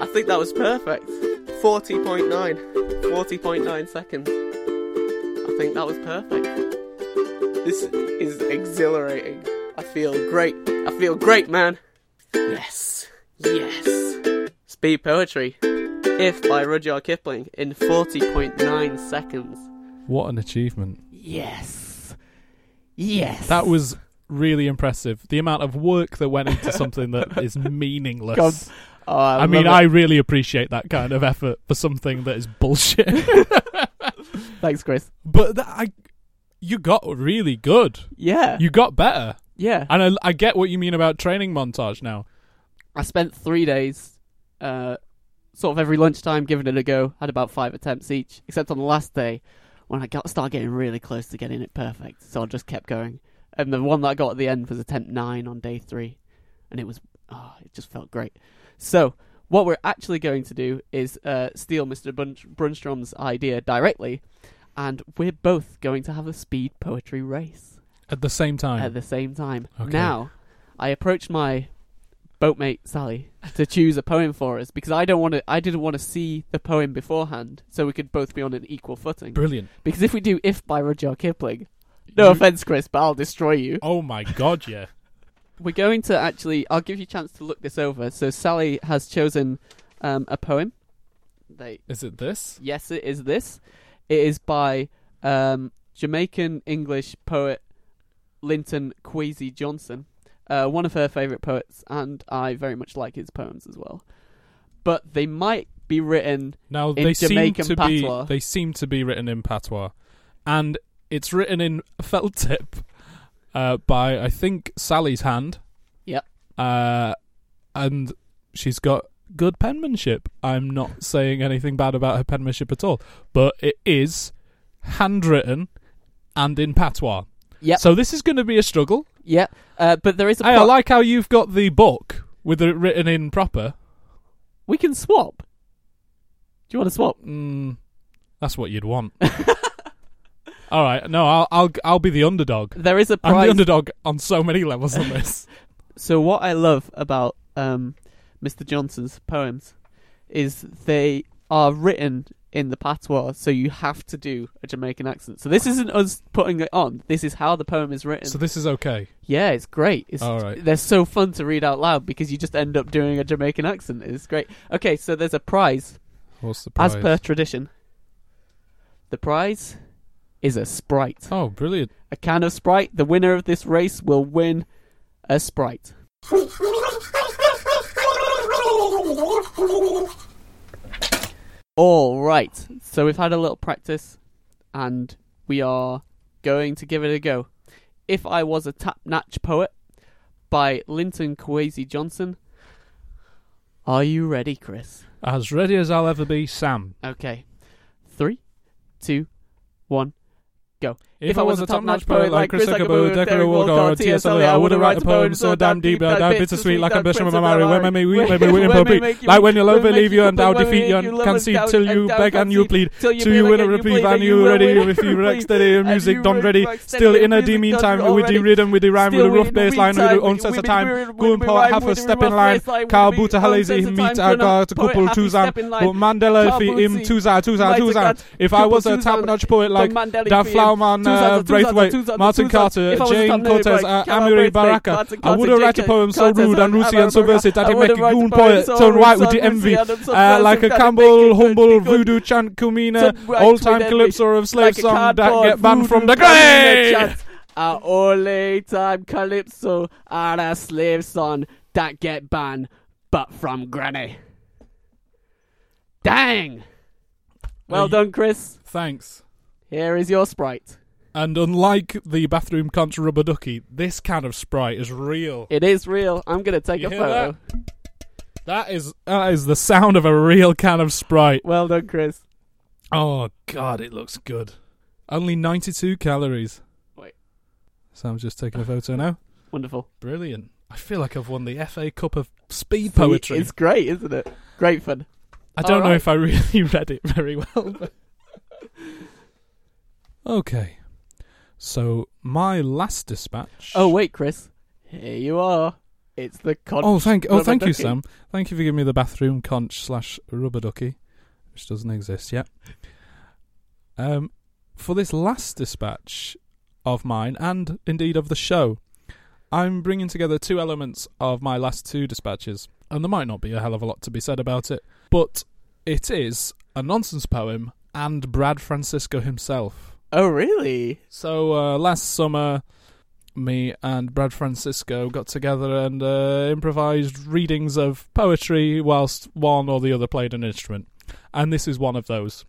I think that was perfect. 40.9. 40.9 seconds. I think that was perfect. This is exhilarating. I feel great. I feel great, man. Yes. Yes. Speed poetry. If by Rudyard Kipling in 40.9 seconds. What an achievement. Yes. Yes. That was really impressive. The amount of work that went into something that is meaningless. God. Oh, I, I mean, love I really appreciate that kind of effort for something that is bullshit. Thanks, Chris. but that, I, you got really good. Yeah. You got better, yeah. and I, I get what you mean about training montage now. I spent three days, uh, sort of every lunchtime, giving it a go. Had about five attempts each, except on the last day when I got started getting really close to getting it perfect. So I just kept going, and the one that I got at the end was attempt nine on day three, and it was oh, it just felt great. So what we're actually going to do is uh, steal Mr. Brun- Brunstrom's idea directly, and we're both going to have a speed poetry race At the same time, at the same time. Okay. Now, I approached my boatmate Sally to choose a poem for us because I don't want to. I didn't want to see the poem beforehand, so we could both be on an equal footing. brilliant. Because if we do "If" by Rudyard Kipling, no You- offense, Chris, but I'll destroy you. Oh my god, yeah. We're going to actually. I'll give you a chance to look this over. So Sally has chosen um, a poem They Is it this? yes, it is this. It is by um, Jamaican English poet Linton Kwesi Johnson, uh, one of her favourite poets, and I very much like his poems as well. But they might be written Now In they seem Jamaican to be they seem to be written in patois, and it's written in felt tip uh, by I think Sally's hand. Yep. Uh, and she's got good penmanship. I'm not saying anything bad about her penmanship at all, but it is handwritten and in patois. Yep. So this is going to be a struggle. Yeah, uh, but there is a. Hey, I like how you've got the book with it written in proper. we can swap. Do you want to swap? Mm, that's what you'd want. All right, no, I'll I'll I'll be the underdog. There is a I'm the underdog on so many levels on this. so what I love about um, Mr. Johnson's poems is they are written in the patois, so you have to do a Jamaican accent. So this isn't us putting it on. This is how the poem is written. so this is okay. yeah, it's great. It's, All right. They're so fun to read out loud because you just end up doing a Jamaican accent. It's great. Okay, so there's a prize What's the prize? as per tradition. The prize is a sprite. oh, brilliant! A can of Sprite. The winner of this race will win a Sprite. All right. So we've had a little practice and we are going to give it a go. If I Was a Tap Natch Poet by Linton Kwesi Johnson. Are you ready, Chris? As ready as I'll ever be, Sam. Okay. Three, two, one. If, I was a top-notch poet like Chris Okigbo, Derek Walcott, or T.S. Eliot, I would have write a poem so damn deep, uh, damn bittersweet, like ambition with my Mary. When me weep, maybe we improbate. Like when your love will leave you and doubt defeat you and concede till you beg and you plead. Till you win a reprieve and you ready if you rock steady music done ready. Still in a D meantime with the rhythm, with the rhyme, with a rough bass line, with the own sense of time. Go and part half a step in line. Carl Buta Halezi meet I got a couple twos on. But Mandela if him twos on, twos on, twos on. If I was a top-notch poet like Da Uh, Brathwaite, Martin Carter, Jayne Cortez, uh, Amiri Baraka. I would have write a poem so rude and rootsy and subversive that it make a goon poet turn white with the envy. Uh, like a Campbell, humble, voodoo chant, Kumina, old time calypso of slave song that get banned from the grave. A only time calypso and a slave song that get banned, but from granny. Dang! Well done, Chris. Thanks. Here is your sprite. And unlike the bathroom conch rubber ducky, this can of sprite is real. It is real. I'm gonna take You a hear photo. That is that is the sound of a real can of sprite. Well done, Chris. Oh god, it looks good. Only 92 calories. Wait. So I'm just taking a photo now. Wonderful. Brilliant. I feel like I've won the FA Cup of speed poetry. It's great, isn't it? Great fun. I don't know alright. if I really read it very well. But... okay. So my last dispatch. Oh wait, Chris. Here you are. It's the con. Oh, thank oh, thank you. Sam. Thank you for giving me the bathroom conch slash rubber ducky, which doesn't exist yet. Um, for this last dispatch of mine, and indeed of the show, I'm bringing together two elements of my last two dispatches, and there might not be a hell of a lot to be said about it, but it is a nonsense poem and Brad Francisco himself. Oh really? So uh, last summer, me and Brad Francisco got together and uh, improvised readings of poetry whilst one or the other played an instrument, and this is one of those.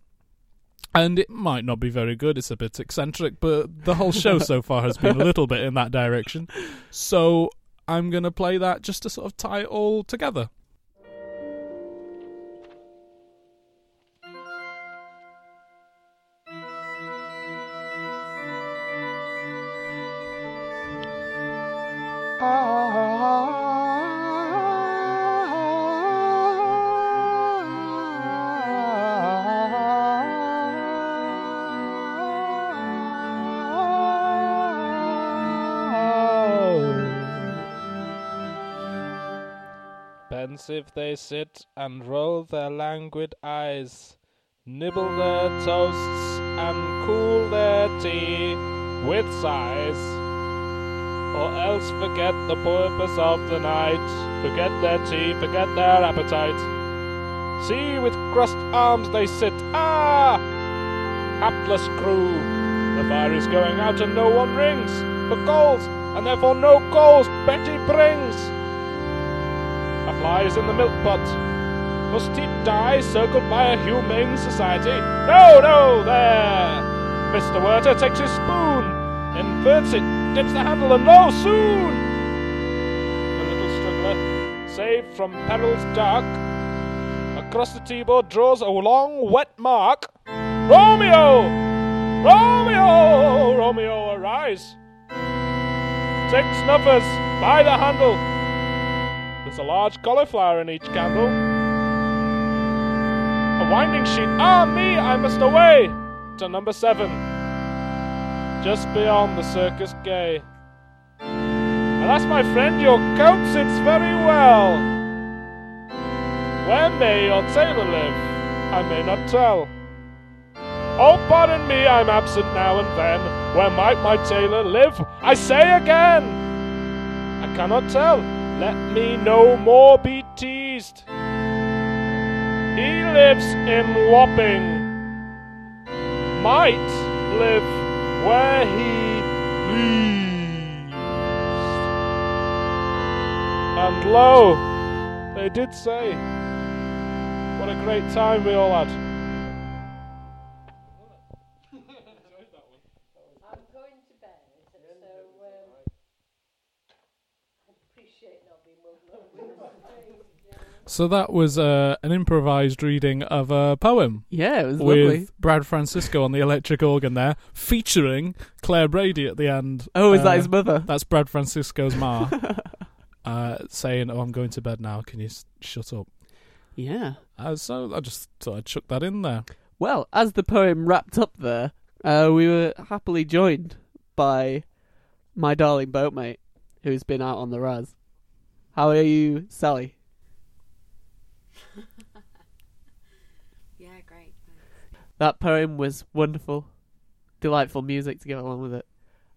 And it might not be very good; it's a bit eccentric, but the whole show so far has been a little bit in that direction. So I'm gonna play that just to sort of tie it all together. Pensive they sit and roll their languid eyes, nibble their toasts and cool their tea with sighs, or else forget the purpose of the night, forget their tea, forget their appetite. See, with crossed arms they sit. Ah! Hapless crew. The fire is going out and no one rings for coals, and therefore no coals Betty brings. A fly is in the milk pot. Must he die circled by a humane society? No, no, there! Mr. Werter takes his spoon, inverts it, dips the handle, and lo, soon! The little struggler, saved from perils dark, across the tea-board draws a long wet mark. Romeo! Romeo! Romeo, arise! Take snuffers by the handle. There's a large cauliflower in each candle. A winding sheet. Ah, me! I must away to number seven, just beyond the circus gay. Alas, my friend, your coat sits very well. Where may your tailor live? I may not tell. Oh, pardon me, I'm absent now and then. Where might my tailor live? I say again. I cannot tell. Let me no more be teased. He lives in Wapping. Might live where he pleased. And lo, they did say, what a great time we all had. So that was uh, an improvised reading of a poem Yeah, it was with lovely. Brad Francisco on the electric organ there, featuring Claire Brady at the end. Oh, is Uh, that his mother? That's Brad Francisco's ma, uh, saying, "Oh, I'm going to bed now. Can you s- shut up?" Yeah. Uh, so I just thought I'd chuck that in there. Well, as the poem wrapped up there, uh, we were happily joined by my darling boatmate, who's been out on the Raz. How are you, Sally? Yeah, great. That poem was wonderful. Delightful music to go along with it.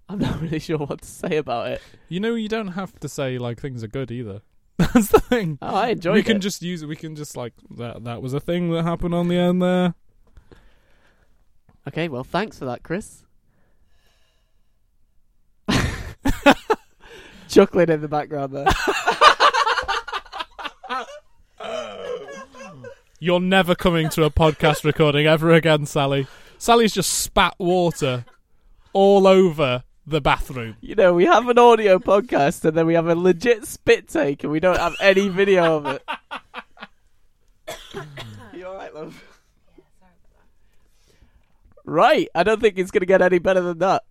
I'm not really sure what to say about it. You know, you don't have to say like things are good either. That's the thing. Oh, I enjoyed we it. can just use it. We can just like that. That was a thing that happened on the end there. Okay, well, thanks for that, Chris. Chuckling in the background there. You're never coming to a podcast recording ever again, Sally. Sally's just spat water all over the bathroom. You know, we have an audio podcast and then we have a legit spit take and we don't have any video of it. you alright, love? Right, I don't think it's going to get any better than that.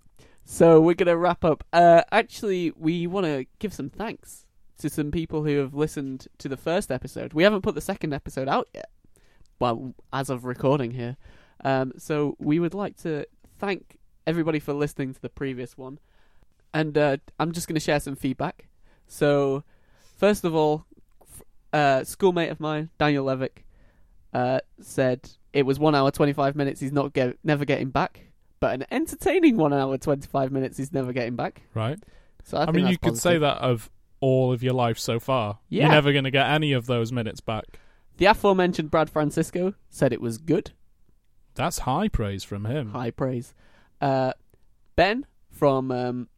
So we're going to wrap up. Uh, actually, we want to give some thanks to some people who have listened to the first episode. We haven't put the second episode out yet. Well, as of recording here. Um, so we would like to thank everybody for listening to the previous one. And uh, I'm just going to share some feedback. So, first of all, uh, schoolmate of mine, Daniel Levick, uh, said it was one hour twenty five minutes. He's not get, never getting back, but an entertaining one hour twenty five minutes. He's never getting back. Right. So I, I, think mean, you could say that of all of your life so far. Yeah. You're never going to get any of those minutes back. The aforementioned Brad Francisco said it was good. That's high praise from him. High praise. Uh, ben from um,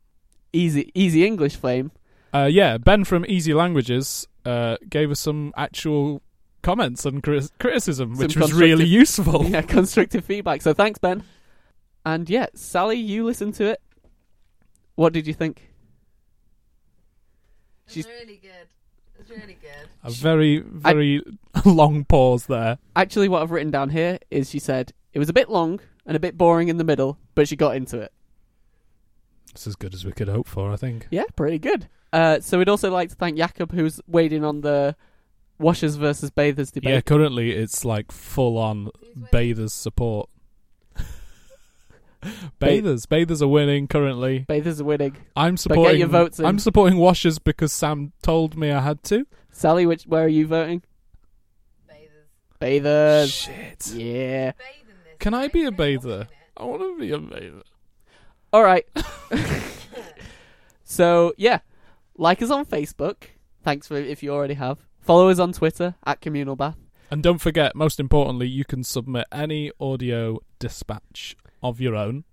Easy Easy English Flame. Uh, yeah, Ben from Easy Languages uh, gave us some actual comments and cri- criticism, Some which was really useful. yeah, constructive feedback. So thanks, Ben. And yeah, Sally, you listened to it. What did you think? She's- really good. It's really good. A very, very long pause there. Actually, what I've written down here is she said it was a bit long and a bit boring in the middle, but she got into it. It's as good as we could hope for, I think. Yeah, pretty good. Uh, so we'd also like to thank Jakob, who's weighed in on the washers versus bathers debate. Yeah, currently it's like full on bathers support. bathers, bathers are winning currently. Bathers are winning. I'm get supporting. your votes in. I'm supporting washers because Sam told me I had to. Sally, which where are you voting? Bathers. Bathers. Shit. Yeah. Can I be a Very bather? I want to be a bather. All right. so yeah, like us on Facebook. Thanks for if you already have. Follow us on Twitter at Communal Bath. And don't forget, most importantly, you can submit any audio dispatch of your own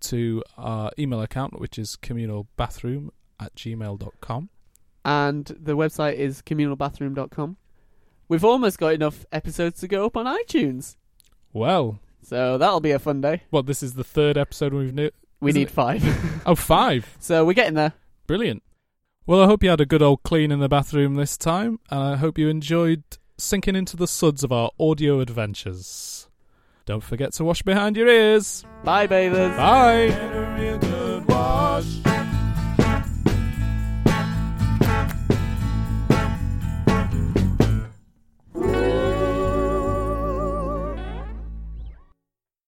to our email account, which is communalbathroom at gmail.com. and the website is communalbathroom.com. We've almost got enough episodes to go up on iTunes, Well, so that'll be a fun day. well, this is the third episode we've. New- We need it- five, oh, five. so we're getting there. Brilliant. Well, I hope you had a good old clean in the bathroom this time, and I hope you enjoyed sinking into the suds of our audio adventures. Don't forget to wash behind your ears. Bye, bathers. Bye.